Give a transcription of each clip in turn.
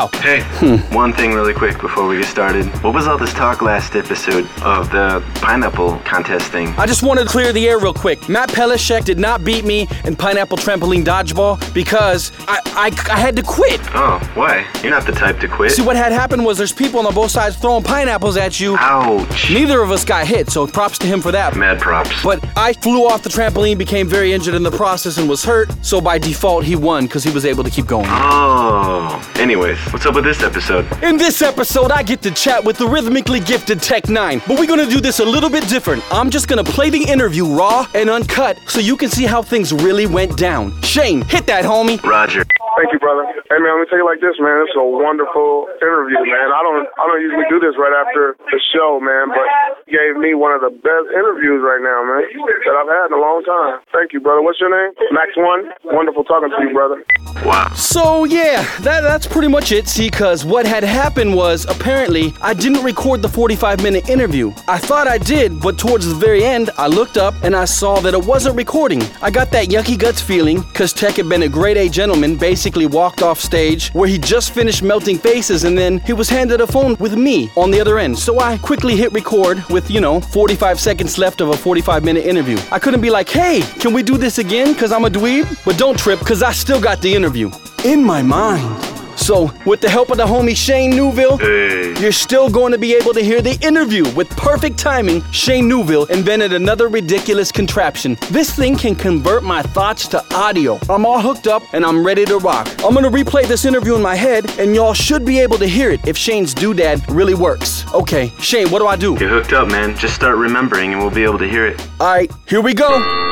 Wow. Hey, hmm. one thing really quick before we get started. What was all this talk last episode of the pineapple contest thing? I just wanted to clear the air real quick. Matt Pelishek did not beat me in pineapple trampoline dodgeball because I, I, I had to quit. Oh, why? You're not the type to quit. See, what had happened was there's people on both sides throwing pineapples at you. Ouch. Neither of us got hit, so props to him for that. Mad props. But I flew off the trampoline, became very injured in the process, and was hurt. So by default, he won because he was able to keep going. Oh. Anyways, what's up with this episode? In this episode, I get to chat with the rhythmically gifted Tech N9ne, but we're gonna do this a little bit different. I'm just gonna play the interview raw and uncut so you can see how things really went down. Shane, hit that, homie. Roger. Thank you, brother. Hey man, let me tell you like this, man. It's a wonderful interview, man. I don't I don't usually do this right after the show, man, but you gave me one of the best interviews right now, man, that I've had in a long time. Thank you, brother. What's your name? Max One. Wonderful talking to you, brother. Wow. So yeah, that, that's pretty much it. See, cause what had happened was apparently I didn't record the 45 minute interview. I thought I did, but towards the very end, I looked up and I saw that it wasn't recording. I got that yucky guts feeling, cause Tech had been a grade A gentleman, basically walked off stage where he just finished melting faces and then he was handed a phone with me on the other end. So I quickly hit record with, you know, 45 seconds left of a 45 minute interview. I couldn't be like, hey, can we do this again? Cause I'm a dweeb? But don't trip, cause I still got the interview in my mind. So, with the help of the homie Shane Newville, Hey. you're still going to be able to hear the interview. With perfect timing, Shane Newville invented another ridiculous contraption. This thing can convert my thoughts to audio. I'm all hooked up and I'm ready to rock. I'm gonna replay this interview in my head, and y'all should be able to hear it if Shane's doodad really works. Okay, Shane, what do I do? Get hooked up, man. Just start remembering and we'll be able to hear it. Alright, here we go.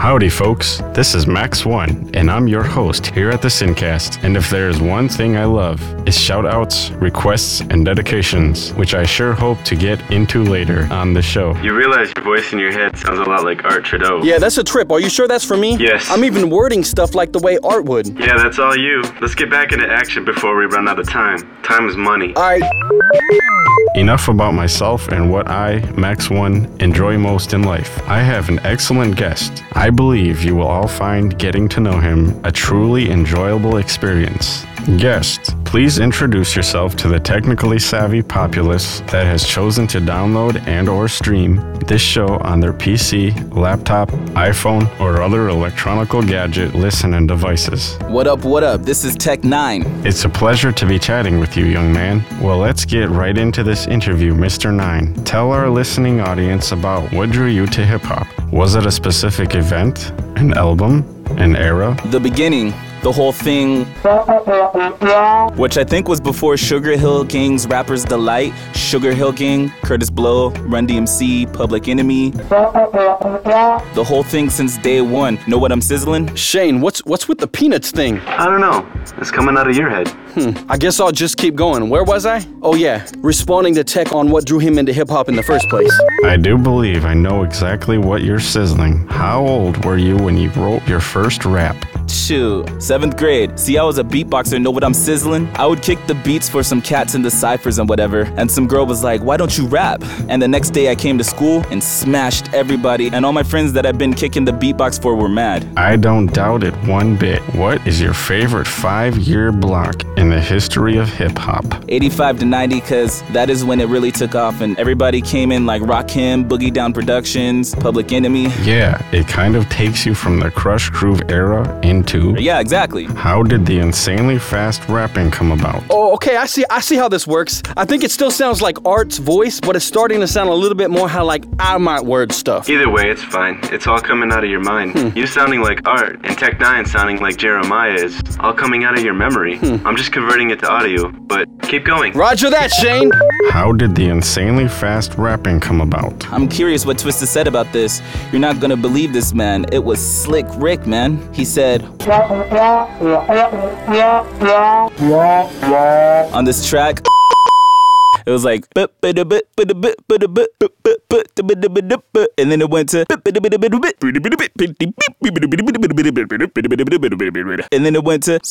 Howdy, folks. This is Max One, and I'm your host here at the Sincast. And if there's one thing I love, it's shout outs, requests, and dedications, which I sure hope to get into later on the show. You realize your voice in your head sounds a lot like Art Trudeau. Yeah, that's a trip. Are you sure that's for me? Yes. I'm even wording stuff like the way Art would. Yeah, that's all you. Let's get back into action before we run out of time. Time is money. Alright, Enough about myself and what I, Max One, enjoy most in life. I have an excellent guest. I believe you will all find getting to know him a truly enjoyable experience. Guest, please introduce yourself to the technically savvy populace that has chosen to download and or stream this show on their PC, laptop, iPhone, or other electronical gadget listening devices. What up, what up? This is Tech N9ne. It's a pleasure to be chatting with you, young man. Well, let's get right into this interview, Mr. Nine. Tell our listening audience about what drew you to hip hop. Was it a specific event, an album, an era? The beginning, the whole thing, which I think was before Sugar Hill Gang's Rappers Delight, Sugar Hill Gang, Kurtis Blow, Run DMC, Public Enemy. The whole thing since day one. Know what I'm sizzling? Shane, what's what's with the peanuts thing? I don't know. It's coming out of your head. Hmm. I guess I'll just keep going. Where was I? Oh yeah, responding to Tech on what drew him into hip hop in the first place. I do believe I know exactly what you're sizzling. How old were you when you wrote your first rap? Shoot, seventh grade. See, I was a beatboxer. Know what I'm sizzling? I would kick the beats for some cats in the ciphers and whatever. And some girl was like, "Why don't you rap?" And the next day I came to school and smashed everybody. And all my friends that I've been kicking the beatbox for were mad. I don't doubt it one bit. What is your favorite five year block in the history of hip hop? 85 to 90, cause that is when it really took off, and everybody came in like Rock Rakim, Boogie Down Productions, Public Enemy. Yeah, it kind of takes you from the Krush Groove era into. Yeah, exactly. How did the insanely fast rapping come about? Oh, okay, I see I see how this works. I think it still sounds like Art's voice, but it's starting to sound a little bit more how like I might word stuff. Either way, it's fine. It's all coming out of your mind. Hmm. You sounding like Art and Tech N9ne sounding like Jeremiah is all coming out of your memory. Hmm. I'm just converting it to audio, but keep going. Roger that, Shane. How did the insanely fast rapping come about? I'm curious what Twista said about this. You're not gonna believe this, man. It was Slick Rick, man. He said, On this track, It was like, and then it went to, and then it went to,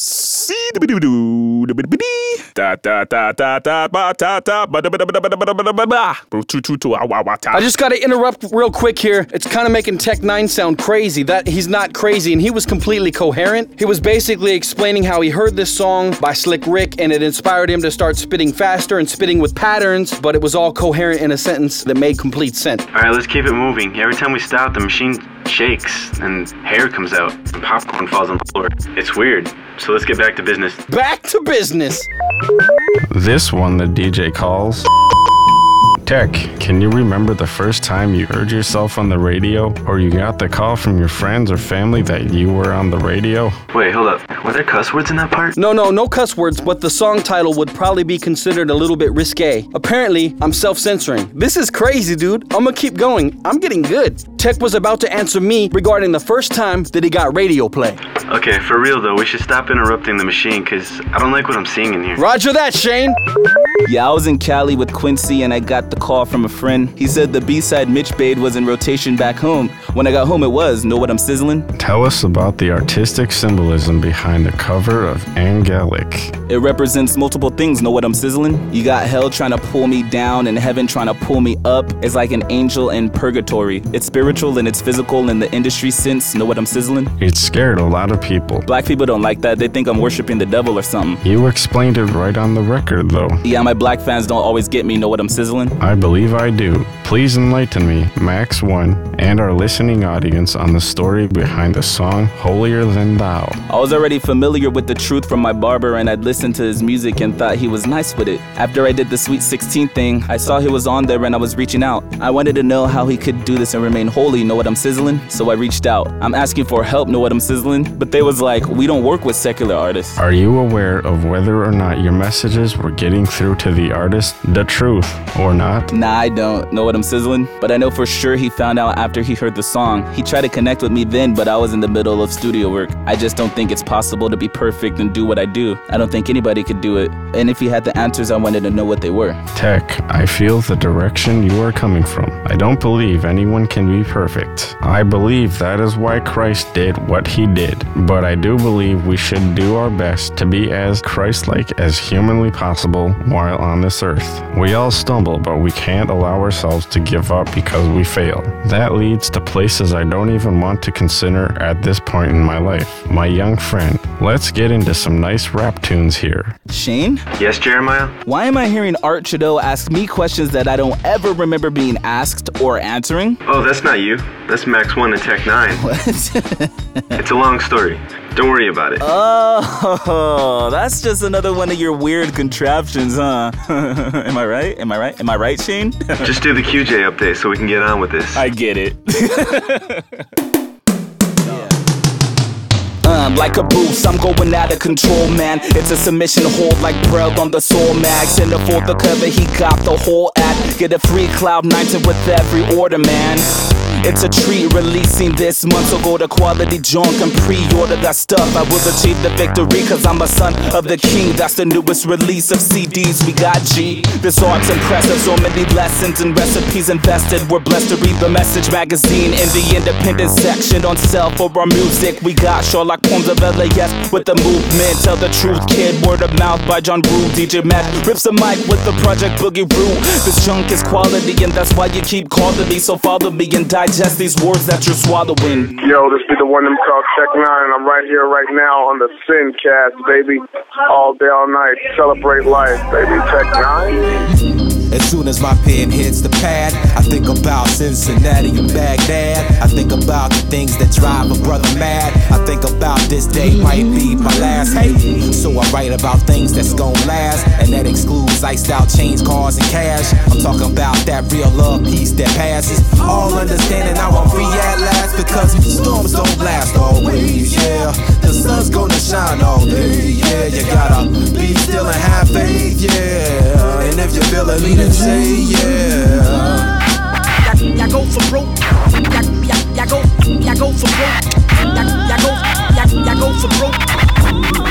I just gotta interrupt real quick here. It's kind of making Tech N9ne sound crazy. That he's not crazy, and he was completely coherent. He was basically explaining how he heard this song by Slick Rick, and it inspired him to start spitting faster and spitting with patterns, but it was all coherent in a sentence that made complete sense. All right, let's keep it moving. Every time we stop, the machine shakes and hair comes out and popcorn falls on the floor. It's weird. So let's get back to business. Back to business. This one the DJ calls. Tech, can you remember the first time you heard yourself on the radio? Or you got the call from your friends or family that you were on the radio? Wait, hold up. Were there cuss words in that part? No, no, no cuss words, but the song title would probably be considered a little bit risque. Apparently, I'm self censoring. This is crazy, dude. I'm gonna keep going. I'm getting good. Tech was about to answer me regarding the first time that he got radio play. Okay, for real though, we should stop interrupting the machine because I don't like what I'm seeing in here. Roger that, Shane. Yeah, I was in Cali with Quincy and I got the call from a friend. He said the B-side Mitch Bade was in rotation back home. When I got home, it was. Know what I'm sizzling? Tell us about the artistic symbolism behind the cover of Anghellic. It represents multiple things. Know what I'm sizzling? You got hell trying to pull me down and heaven trying to pull me up. It's like an angel in purgatory. It's spiritual and it's physical in the industry sense. Know what I'm sizzling? It scared a lot of people. Black people don't like that. They think I'm worshiping the devil or something. You explained it right on the record, though. Yeah, my black fans don't always get me. Know what I'm sizzling? I believe I do. Please enlighten me, Max One, and our listening audience on the story behind the song Holier Than Thou. I was already familiar with the truth from my barber and I'd listened to his music and thought he was nice with it. After I did the Sweet 16 thing, I saw he was on there and I was reaching out. I wanted to know how he could do this and remain holy, know what I'm sizzling? So I reached out. I'm asking for help, know what I'm sizzling? But they was like, we don't work with secular artists. Are you aware of whether or not your messages were getting through to the artist the truth or not? Nah, I don't know what I'm sizzling, but I know for sure he found out after he heard the song. He tried to connect with me then, but I was in the middle of studio work. I just don't think it's possible to be perfect and do what I do. I don't think anybody could do it. And if he had the answers, I wanted to know what they were. Tech, I feel the direction you are coming from. I don't believe anyone can be perfect. I believe that is why Christ did what he did. But I do believe we should do our best to be as Christ like as humanly possible while on this earth. We all stumble, but we can't allow ourselves to give up because we fail. That leads to places I don't even want to consider at this point in my life. My young friend, let's get into some nice rap tunes here. Shane? Yes, Jeremiah? Why am I hearing Art Trudeau ask me questions that I don't ever remember being asked or answering? Oh, that's not you. That's Max 1 and Tech N9ne. What? It's a long story. Don't worry about it. oh, that's just another one of your weird contraptions, huh? Am I right? Am I right? Am I right, Shane? Just do the QJ update so we can get on with this. I get it. Um, like a boost, I'm going out of control, man. It's a submission hold like Braille on the soul mags. In the fourth the cover, he got the whole act. Get a free cloud 19 with every order, man. It's a treat releasing this month, so go to Quality Junk and pre-order that stuff. I will achieve the victory, cause I'm a son of the king. That's the newest release of CDs we got, G. This art's impressive, so many lessons and recipes invested. We're blessed to read the Message magazine in the independent section on sale for our music. We got Sherlock Holmes of LAS with the movement. Tell the truth, kid. Word of mouth by John Rule. DJ Matt rips the mic with the Project Boogie Rule. This junk is quality, and that's why you keep calling me. So follow me and digest these words that you're swallowing. Yo, this be the one them called Tech N9ne, and I'm right here right now on the Sincast, baby. All day, all night. Celebrate life, baby. Tech N9ne. As soon as my pen hits the pad, I think about Cincinnati and Baghdad. I think about the things that drive a brother mad. I think about this day might be my last. Hey, so I write about things that's gon' last, and that excludes iced out chains, cars, and cash. I'm talking about that real love peace that passes. All understanding now I'm free at last because storms don't last always. Yeah, the sun's gonna shine all day. Yeah, you gotta be still and have faith. Yeah, and if you're feeling me, then say yeah. Ya go for broke. Ya ya ya go ya go for broke. Ya ya go ya ya go for broke.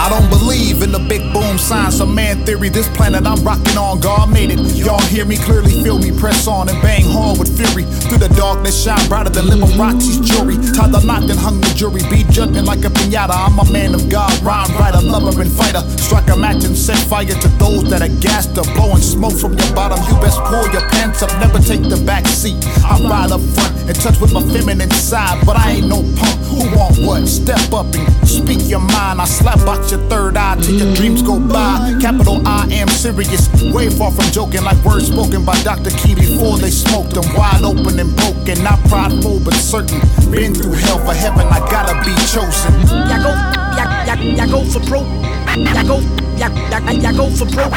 I don't believe in the big boom science, a man theory. This planet I'm rocking on, God made it. Y'all hear me clearly, feel me, press on and bang hard with fury. Through the darkness, shine brighter than Liberace's jury. Tied the knot, then hung the jury. Be judging like a pinata. I'm a man of God, rhyme writer, lover and fighter. Strike a match and set fire to those that are gassed up, blowing smoke from your bottom. You best pull your pants up, never take the back seat. I ride up front and touch with my feminine side, but I ain't no punk. Who want what? Step up and speak your mind. I slap out your third eye till your dreams go by. Capital I am serious, way far from joking, like words spoken by Dr. Key before they smoked them. Wide open and broken, not prideful but certain. Been through hell for heaven, I gotta be chosen. Ya go, ya, ya, ya go for broke. Ya go, ya, ya, ya go for broke.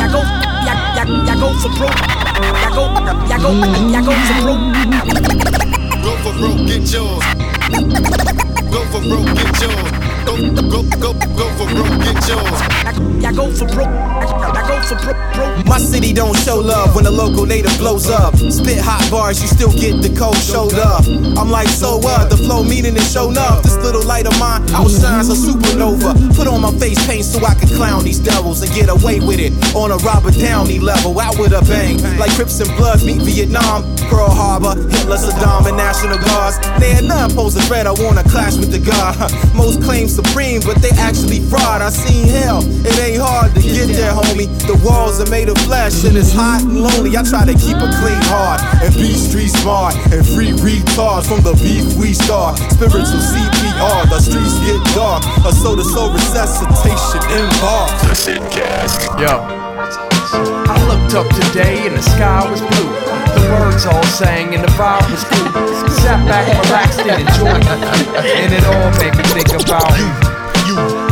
Ya go, ya, ya, ya go for broke. Ya go, ya go, ya go for broke. Go for broke, get yours. Go for broke, get yours. Go, go, go, go for broke, get yours. Ya go for broke. Ya go for broke, broke. My city don't show love when a local native blows up. Spit hot bars, you still get the cold showed up. I'm like, so what? The flow meaning is shown up. This little light of mine outshines a supernova. Put on my face paint so I can clown these devils and get away with it on a Robert Downey level. Out with a bang, like Crips and Bloods meet Vietnam, Pearl Harbor, Hitler, Saddam, and National Guards. They had none pose a threat. I wanna clash with the God. Most claim supreme, but they actually fraud. I seen hell. It ain't hard to get there, homie. The walls are made of flesh and it's hot and lonely. I try to keep a clean heart and be street smart and free retards from the beef we start. Spiritual CPR, the streets get dark. A soul to soul resuscitation embarks. Yo. I looked up today and the sky was blue. The birds all sang and the vibe was cool. Sat back, relaxed, and enjoyed it. And it all made me think about you.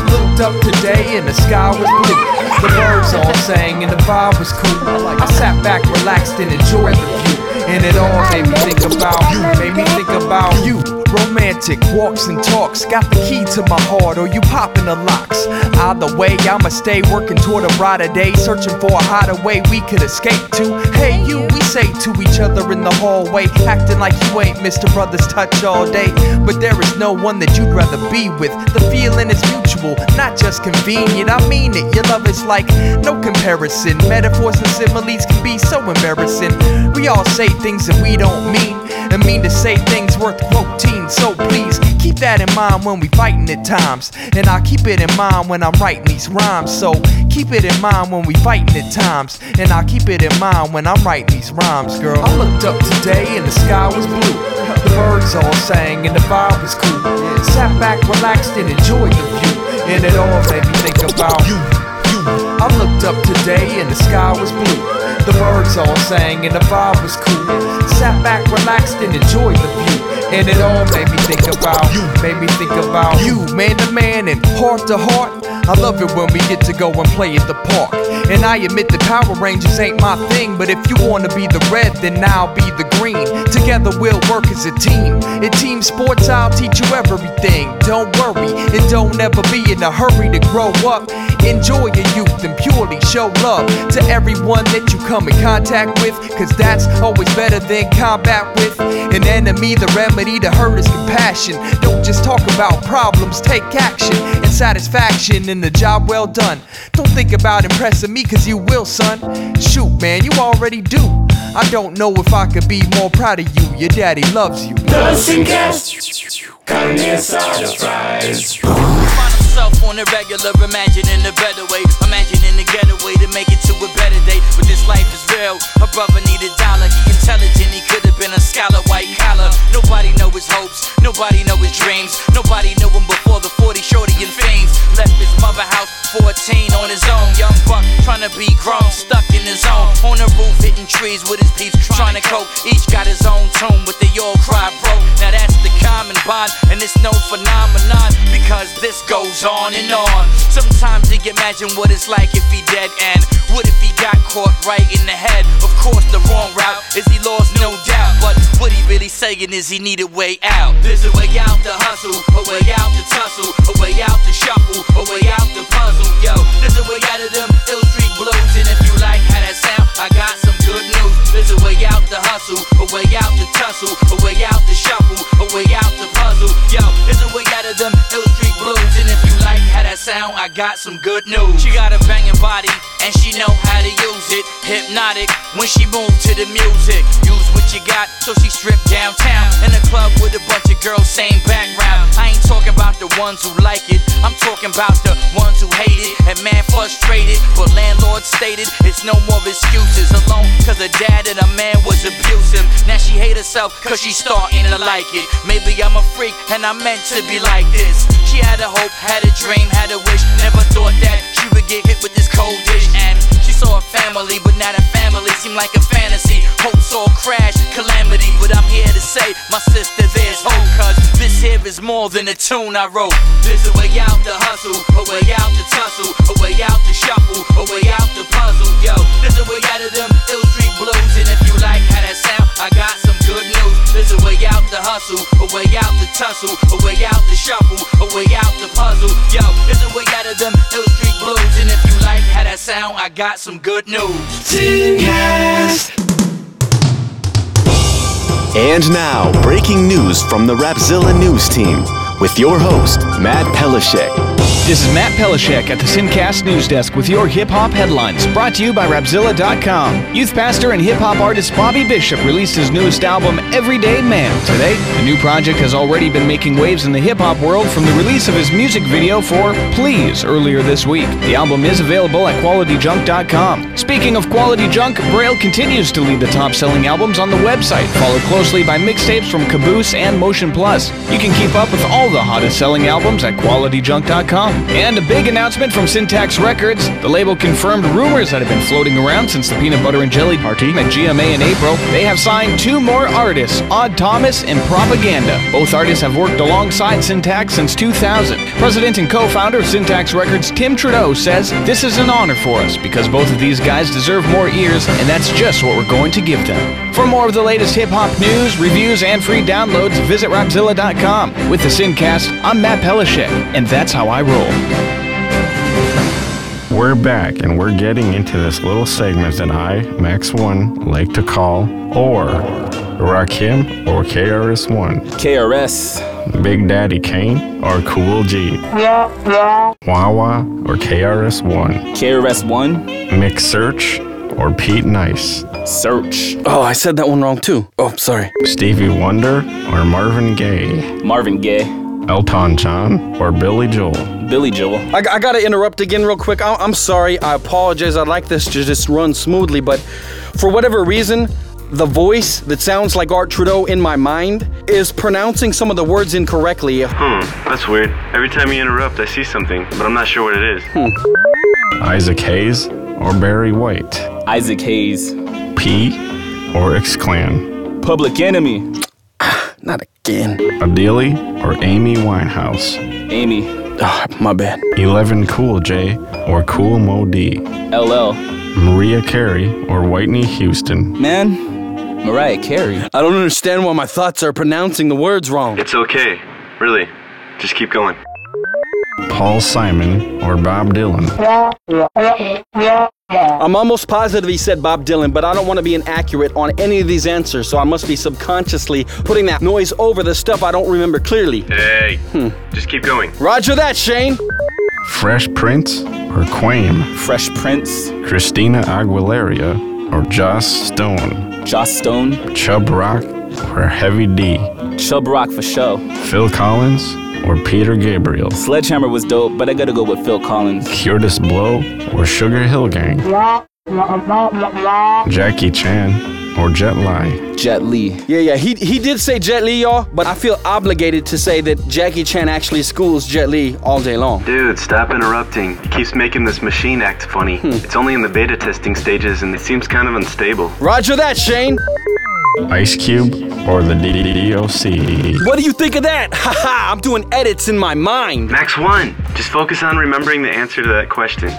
Looked up today and the sky was blue. The birds all sang and the vibe was cool. I sat back, relaxed, and enjoyed the view. And it all made me think about you. Made me think about you. Romantic walks and talks. Got the key to my heart, or you popping the locks. Either way, I'ma stay working toward a brighter day. Searching for a hideaway we could escape to. Hey, you, say to each other in the hallway. Acting like you ain't Mr. Brother's touch all day. But there is no one that you'd rather be with. The feeling is mutual, not just convenient. I mean it. Your love is like no comparison. Metaphors and similes can be so embarrassing. We all say things that we don't mean. And mean to say things worth quoting. So please keep that in mind when we fighting at times. And I keep it in mind when I'm writing these rhymes. So keep it in mind when we fighting at times. And I keep it in mind when I'm writing these rhymes, girl. I looked up today and the sky was blue. The birds all sang and the vibe was cool. Sat back, relaxed, and enjoyed the view. And it all made me think about you. I looked up today and the sky was blue. The birds all sang and the vibe was cool. Sat back, relaxed, and enjoyed the view. And it all made me think about you. Made me think about you, man to man and heart to heart. I love it when we get to go and play at the park. And I admit the Power Rangers ain't my thing, but if you wanna be the red, then I'll be the green. Together we'll work as a team. In team sports, I'll teach you everything. Don't worry, and don't ever be in a hurry to grow up. Enjoy your youth and purely show love to everyone that you come in contact with, cause that's always better than combat with an enemy. The remedy to hurt is compassion. Don't just talk about problems, take action and satisfaction the job well done. Don't think about impressing me, cause you will, son. Shoot, man, you already do. I don't know if I could be more proud of you. Your daddy loves you. Dancing guest, come here, surprise. Find myself on a regular, imagining a better way. Imagining a getaway to make it to a better day. But this life is real. My brother need a dollar. He intelligent, he could have been a scholar, white collar. Nobody know his hopes, nobody know his dreams. Nobody knew 14 on his own. Young buck trying to be grown, stuck in his own. On the roof, hitting trees with his peeps, trying to cope. Each got his own tune, but they all cry broke. Now that's the common bond, and it's no phenomenon because this goes on and on. Sometimes you imagine what it's like if he dead, and what if he got caught right in the head? Of course, the wrong route is he lost, no doubt. But what he really saying is he need a way out. There's a way out to hustle, a way out to tussle, a way out to shuffle, a way out to puzzle. Yo, there's a way out of them ill street blues, and if you like how that sound, I got some good news. There's a way out to hustle, a way out to tussle, a way out to shuffle, a way out to puzzle. Yo, there's a way out of them ill street blues, and if that sound, I got some good news. She got a banging body and she know how to use it. Hypnotic when she move to the music. Use what you got, so she stripped downtown in a club with a bunch of girls, same background. I ain't talking about the ones who like it. I'm talking about the ones who hate it and man frustrated. But landlord stated it's no more excuses. Alone cause her dad and a man was abusive. Now she hate herself cause she starting to like it. Maybe I'm a freak and I'm meant to be like this. She had a hope, had a dream, had a wish. Never thought that she would get hit with this cold dish. Saw a family, but not a family. Seemed like a fantasy. Hopes all crash, calamity. But I'm here to say, my sister, there's hope. Cause this here is more than a tune I wrote. There's a way out the hustle, a way out the tussle, a way out the shuffle, a way out the puzzle. Yo, there's a way out of them ill street blues. And if you like how that sound, I got some good news. There's a way out the hustle, a way out the tussle, a way out the shuffle, a way out the puzzle. Yo, there's a way out of them got some good news. And now, breaking news from the Rapzilla News Team with your host, Matt Pelishek. This is Matt Pelishek at the Sincast News Desk with your hip hop headlines, brought to you by Rapzilla.com. Youth pastor and hip hop artist Bobby Bishop released his newest album, Everyday Man, today. The new project has already been making waves in the hip hop world from the release of his music video for Please earlier this week. The album is available at QualityJunk.com. Speaking of Quality Junk, Braille continues to lead the top selling albums on the website, followed closely by mixtapes from Caboose and Motion Plus. You can keep up with all the hottest selling albums at QualityJunk.com. And a big announcement from Syntax Records. The label confirmed rumors that have been floating around since the Peanut Butter and Jelly Party at GMA in April. They have signed two more artists, Odd Thomas and Propaganda. Both artists have worked alongside Syntax since 2000. President and co-founder of Syntax Records, Tim Trudeau, says, This is an honor for us because both of these guys deserve more ears, and that's just what we're going to give them. For more of the latest hip-hop news, reviews, and free downloads, visit Rapzilla.com. With the Sincast, I'm Matt Pelishek, and that's how I roll. We're back and we're getting into this little segment that I, Max1, like to call or Rakim or KRS1. KRS. Big Daddy Kane or Cool G. Wawa or KRS1. KRS1. Mix Search or Pete Nice. Search. Oh, I said that one wrong too. Oh, sorry. Stevie Wonder or Marvin Gaye. Marvin Gaye. Elton John or Billy Joel. Billy Joel. I, I gotta interrupt again real quick. I, I'm sorry. I apologize. I'd like this to just run smoothly, but for whatever reason, the voice that sounds like Art Trudeau in my mind is pronouncing some of the words incorrectly. Hmm, that's weird. Every time you interrupt, I see something, but I'm not sure what it is. Isaac Hayes or Barry White. Isaac Hayes. P or X Clan. Public Enemy. Not again. Adele or Amy Winehouse. Amy. Oh, my bad. 11 Cool J or Kool Moe Dee. LL. Maria Carey or Whitney Houston. Man, Mariah Carey. I don't understand why my thoughts are pronouncing the words wrong. It's okay. Really. Just keep going. Paul Simon or Bob Dylan. I'm almost positive he said Bob Dylan, but I don't want to be inaccurate on any of these answers, so I must be subconsciously putting that noise over the stuff I don't remember clearly. Hey, hmm. just keep going. Roger that, Shane. Fresh Prince or Kwamé. Fresh Prince. Christina Aguilera or Joss Stone. Joss Stone. Chubb Rock or Heavy D. Chubb Rock for show. Phil Collins or Peter Gabriel. Sledgehammer was dope, but I gotta go with Phil Collins. Kurtis Blow or Sugar Hill Gang. Jackie Chan or Jet Li. Jet Li. Yeah, yeah, he, he did say Jet Li, y'all, but I feel obligated to say that Jackie Chan actually schools Jet Li all day long. Dude, stop interrupting. He keeps making this machine act funny. Hmm. It's only in the beta testing stages and it seems kind of unstable. Roger that, Shane. Ice Cube or the DDOC. What do you think of that? Haha, I'm doing edits in my mind. Max 1, just focus on remembering the answer to that question.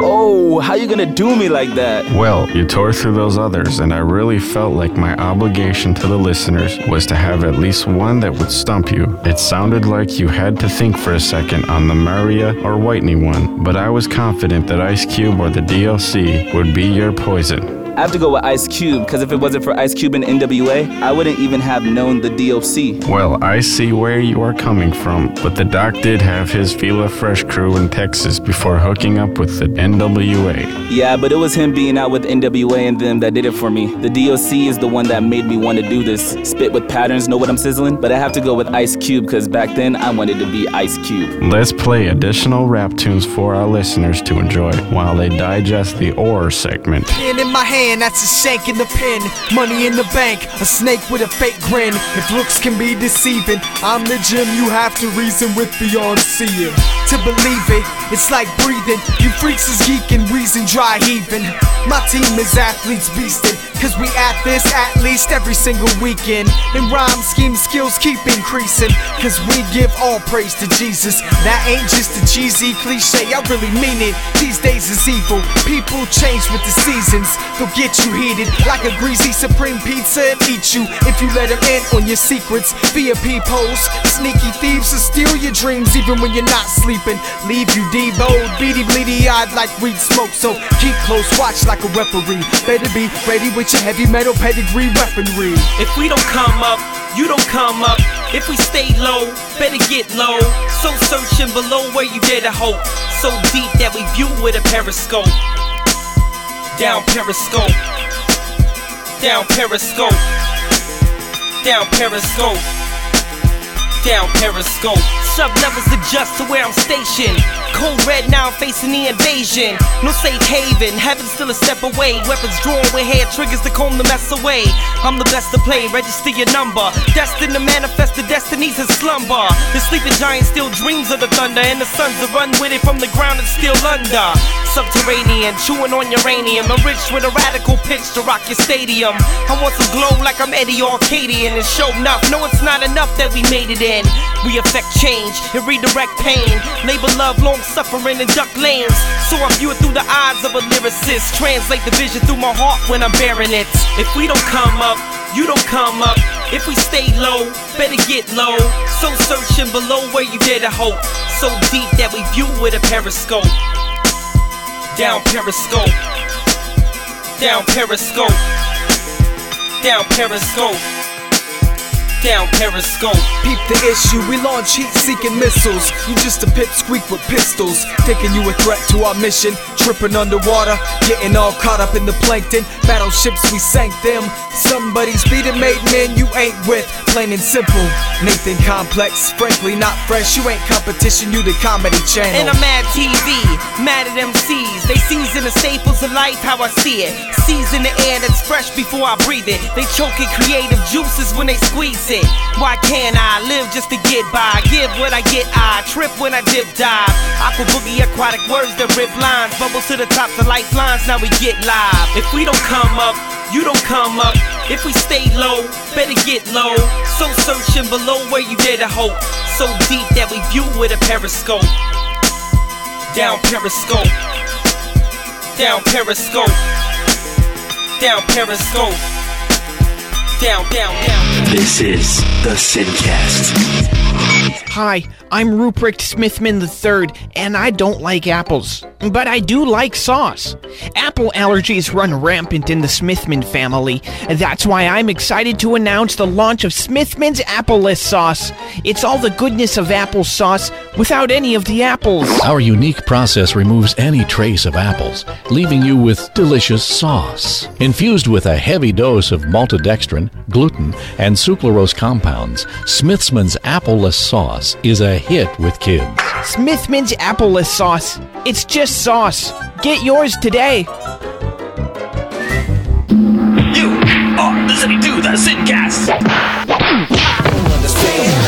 Oh, how you gonna do me like that? Well, you tore through those others, and I really felt like my obligation to the listeners was to have at least one that would stump you. It sounded like you had to think for a second on the Maria or Whitney one, but I was confident that Ice Cube or the DLC would be your poison. I have to go with Ice Cube, because if it wasn't for Ice Cube and NWA, I wouldn't even have known the DOC. Well, I see where you are coming from, but the doc did have his Fila Fresh crew in Texas before hooking up with the NWA. Yeah, but it was him being out with NWA and them that did it for me. The DOC is the one that made me want to do this. Spit with patterns, know what I'm sizzling? But I have to go with Ice Cube, because back then I wanted to be Ice Cube. Let's play additional rap tunes for our listeners to enjoy while they digest the OR segment. Pen in my hand, that's a shank in the pen. Money in the bank, a snake with a fake grin. If looks can be deceiving, I'm the gym you have to reason with beyond seeing. To believe it, it's like breathing. You freaks is geeking, reason dry heaving. My team is athletes beasting, cause we at this at least every single weekend. And rhyme scheme skills keep increasing, cause we give all praise to Jesus. That ain't just a cheesy cliche, I really mean it. These days is evil, people change with the seasons. They'll get you heated like a greasy supreme pizza and eat you if you let them in on your secrets via peepholes. Sneaky thieves to steal your dreams even when you're not sleeping. Leave you debowed, beady bleedy eyed like weed smoke. So keep close, watch like a referee. Better be ready with your heavy metal pedigree weaponry. If we don't come up, you don't come up. If we stay low, better get low. So searching below where you dare to hope. So deep that we view with a periscope. Down periscope. Down periscope. Down periscope. Down periscope. Levels adjust to where I'm stationed. Cold red now I'm facing the invasion. No safe haven, heaven's still a step away. Weapons drawn with hair triggers to comb the mess away. I'm the best to play, register your number. Destined to manifest the destinies in slumber. The sleeping giant still dreams of the thunder, and the sons that run with it from the ground and still under. Subterranean, chewing on uranium, enriched with a radical pitch to rock your stadium. I want some glow like I'm Eddie Arcadian, and show enough. No, it's not enough that we made it in. We affect change and redirect pain. Labor love, long suffering, and duck lanes. So I view it through the eyes of a lyricist. Translate the vision through my heart when I'm bearing it. If we don't come up, you don't come up. If we stay low, better get low. So searching below where you dare to hope. So deep that we view with a periscope. Down periscope. Down periscope. Down periscope. Down periscope. Peep the issue, we launch heat seeking missiles. You just a pipsqueak with pistols. Thinking you a threat to our mission. Tripping underwater, getting all caught up in the plankton. Battleships, we sank them. Somebody's beating made men you ain't with. Plain and simple. Nathan Complex, frankly not fresh. You ain't competition, you the comedy channel. And I'm mad TV, mad at MCs. They season the staples of life how I see it. Season the air that's fresh before I breathe it. They choking creative juices when they squeeze Why can't I live just to get by? Give what I get, I trip when I dip dive. Aqua boogie aquatic words that rip lines. Bubbles to the top, the lifelines, now we get live. If we don't come up, you don't come up. If we stay low, better get low. So searching below where you dare to hope. So deep that we view with a periscope. Down periscope. Down periscope. Down periscope. Down, down, down. This is the Sincast. Hi, I'm Ruprecht Smithman III, and I don't like apples. But I do like sauce. Apple allergies run rampant in the Smithman family. That's why I'm excited to announce the launch of Smithman's Appleless Sauce. It's all the goodness of apple sauce without any of the apples. Our unique process removes any trace of apples, leaving you with delicious sauce. Infused with a heavy dose of maltodextrin, gluten, and sucralose compounds, Smithman's Appleless Sauce is a hit with kids. Smithman's Appleless Sauce. It's just sauce. Get yours today. You are listening to the Sincast.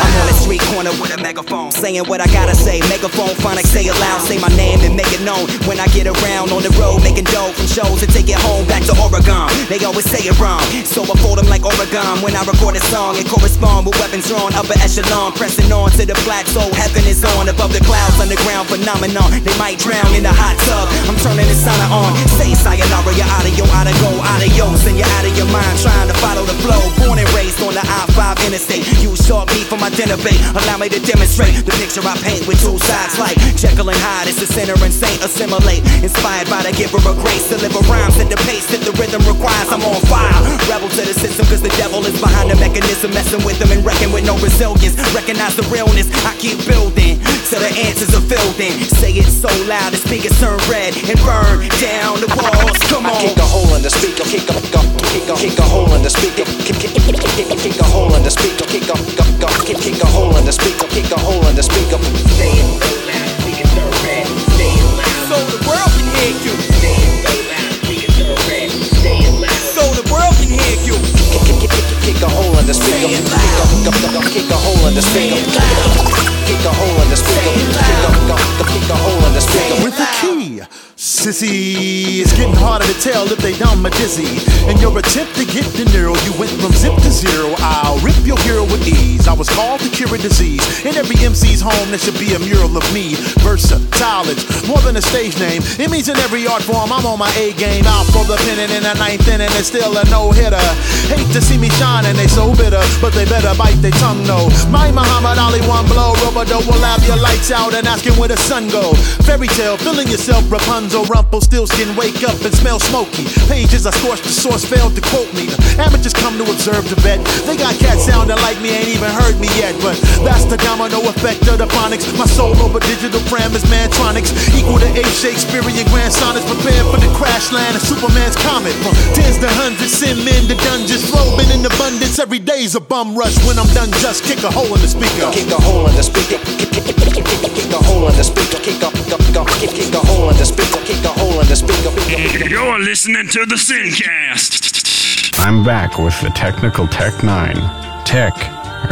I'm on the street corner with a megaphone, saying what I gotta say. Megaphone phonic, say it loud, say my name and make it known. When I get around on the road, making dough from shows to take it home back to Oregon. They always say it wrong, so I fold them like Oregon. When I record a song and correspond with weapons drawn, upper echelon, pressing on to the plateau. Heaven is on above the clouds, underground phenomenon. They might drown in the hot tub. I'm turning the sauna on. Say sayonara, you're out of yo, out of go, adios, and you're out of your mind trying to follow the flow. Born and raised on the I-5 interstate. You stalk me for my dinner bait. Allow me to demonstrate the picture I paint with two sides like Jekyll and Hyde. It's a sinner and saint, assimilate. Inspired by the giver of grace, deliver rhymes at the pace that the rhythm requires. I'm on fire, rebel to the system, cause the devil is behind the mechanism, messing with them and wrecking with no resilience. Recognize the realness, I keep building, so the answers are filled in. Say it so loud, the speakers turn red and burn down the walls. Come on. I kick a hole in the speaker, kick a, kick a, kick a, kick a hole in the speaker, kick, kick, kick, kick, kick, kick a hole in the speaker, kick a, kick a, kick, kick a hole in the speaker, kick a hole in the speaker. Say it dizzy. In your attempt to get the Niro, you went from zip to zero. I'll hero with ease. I was called to cure a disease. In every MC's home, there should be a mural of me. Versatile, it's more than a stage name. It means in every art form, I'm on my A game. Out for the pennant in the ninth inning, it's still a no hitter. Hate to see me shine, and they so bitter, but they better bite their tongue, no. My Muhammad Ali, one blow, rubber dough will have your lights out and asking where the sun go. Fairy tale, filling yourself, Rapunzel, Rumple, still skin, wake up and smell smoky. Pages I scorched, the source failed to quote me. Amateurs come to observe the bet. They got cats sounding like me, ain't even heard me yet. But that's the domino effect of the phonics. My soul over digital parameters, mantronics. Equal to eight Shakespearean grand sonnets. Prepared for the crash land of Superman's comet. From tens to hundreds, send men to dungeons. Flowing in abundance, every day's a bum rush. When I'm done, just kick a hole in the speaker. Kick a hole in the speaker. Kick, kick, kick, kick, kick, kick a hole in the speaker. Kick a, kick a, kick, kick a hole in the speaker. Kick a hole in the speaker. You're listening to the Sincast. I'm back with the Technical Tech N9ne. Tech,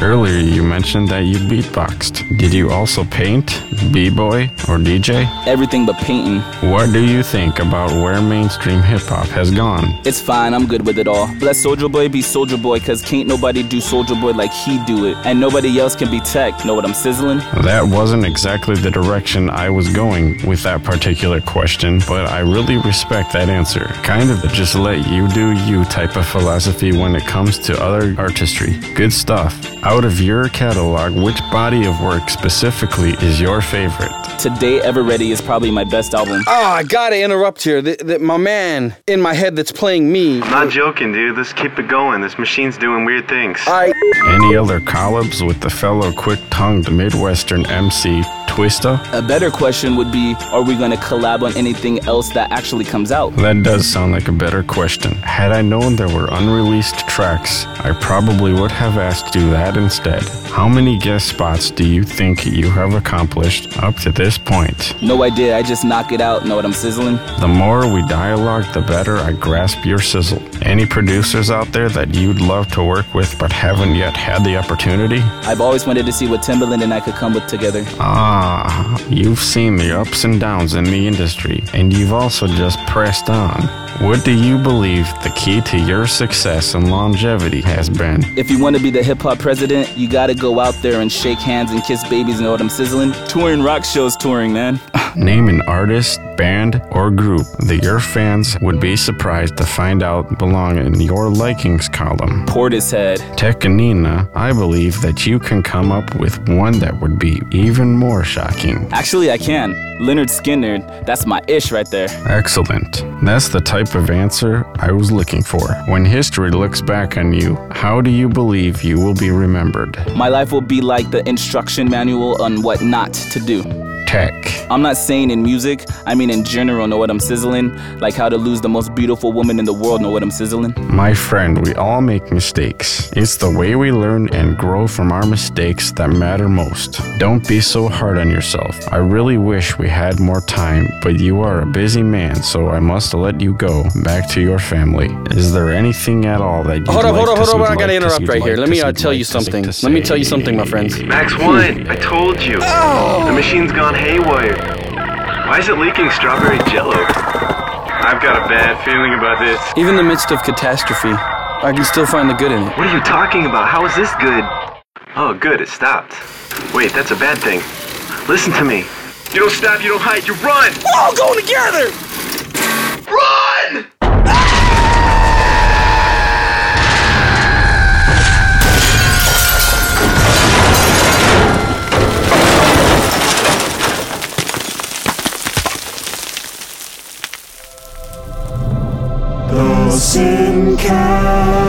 earlier you mentioned that you beatboxed. Did you also paint, b-boy, or DJ? Everything but painting. What do you think about where mainstream hip-hop has gone? It's fine, I'm good with it all. Let Soulja Boy be Soulja Boy, cause can't nobody do Soulja Boy like he do it. And nobody else can be tech. Know what I'm sizzling? That wasn't exactly the direction I was going with that particular question, but I really respect that answer. Kind of just let you do you type of philosophy when it comes to other artistry. Good stuff. Out of your catalog, which body of work specifically is your favorite? Today Everready is probably my best album. Oh, I gotta interrupt here. The, the, my man in my head that's playing me. I'm not joking, dude. Let's keep it going. This machine's doing weird things. I. Any other collabs with the fellow quick-tongued Midwestern MC Twista? A better question would be Are we gonna collab on anything else that actually comes out? That does sound like a better question. Had I known there were unreleased tracks, I probably would have asked you that instead. How many guest spots do you think you have accomplished up to this point? No idea, I just knock it out. Know what I'm sizzling? The more we dialogue, the better I grasp your sizzle. Any producers out there that you'd love to work with but haven't yet had the opportunity? I've always wanted to see what Timbaland and I could come with together. Ah, you've seen the ups and downs in the industry, and you've also just pressed on. What do you believe the key to your success and longevity has been? If you want to be the hip hop president, you gotta go out there and shake hands and kiss babies. Know what I'm sizzling? Touring rock shows, touring, man. Name an artist, band, or group that your fans would be surprised to find out belong in your likings column. Portishead. Tekanina, I believe that you can come up with one that would be even more shocking. Actually, I can. Lynyrd Skynyrd, that's my ish right there. Excellent. That's the type of answer I was looking for. When history looks back on you, how do you believe you will be remembered? My life will be like the instruction manual on what not to do. Tech. I'm not saying in music, I mean in general, know what I'm sizzling? Like how to lose the most beautiful woman in the world, know what I'm sizzling? My friend, we all make mistakes. It's the way we learn and grow from our mistakes that matter most. Don't be so hard on yourself. I really wish we had more time, but you are a busy man, so I must let you go back to your family. Is there anything at all that you Hold up, like hold up, to- hold up. I you'd gotta interrupt you'd right here. Let me uh, tell like you something. Let me tell you something, my friends. Max One, I told you. Oh. The machine's gone haywire. Why is it leaking strawberry jello? I've got a bad feeling about this. Even in the midst of catastrophe, I can still find the good in it. What are you talking about? How is this good? Oh, good, it stopped. Wait, that's a bad thing. Listen to me. You don't stop, you don't hide, you run! We're all going together! Run! sin can.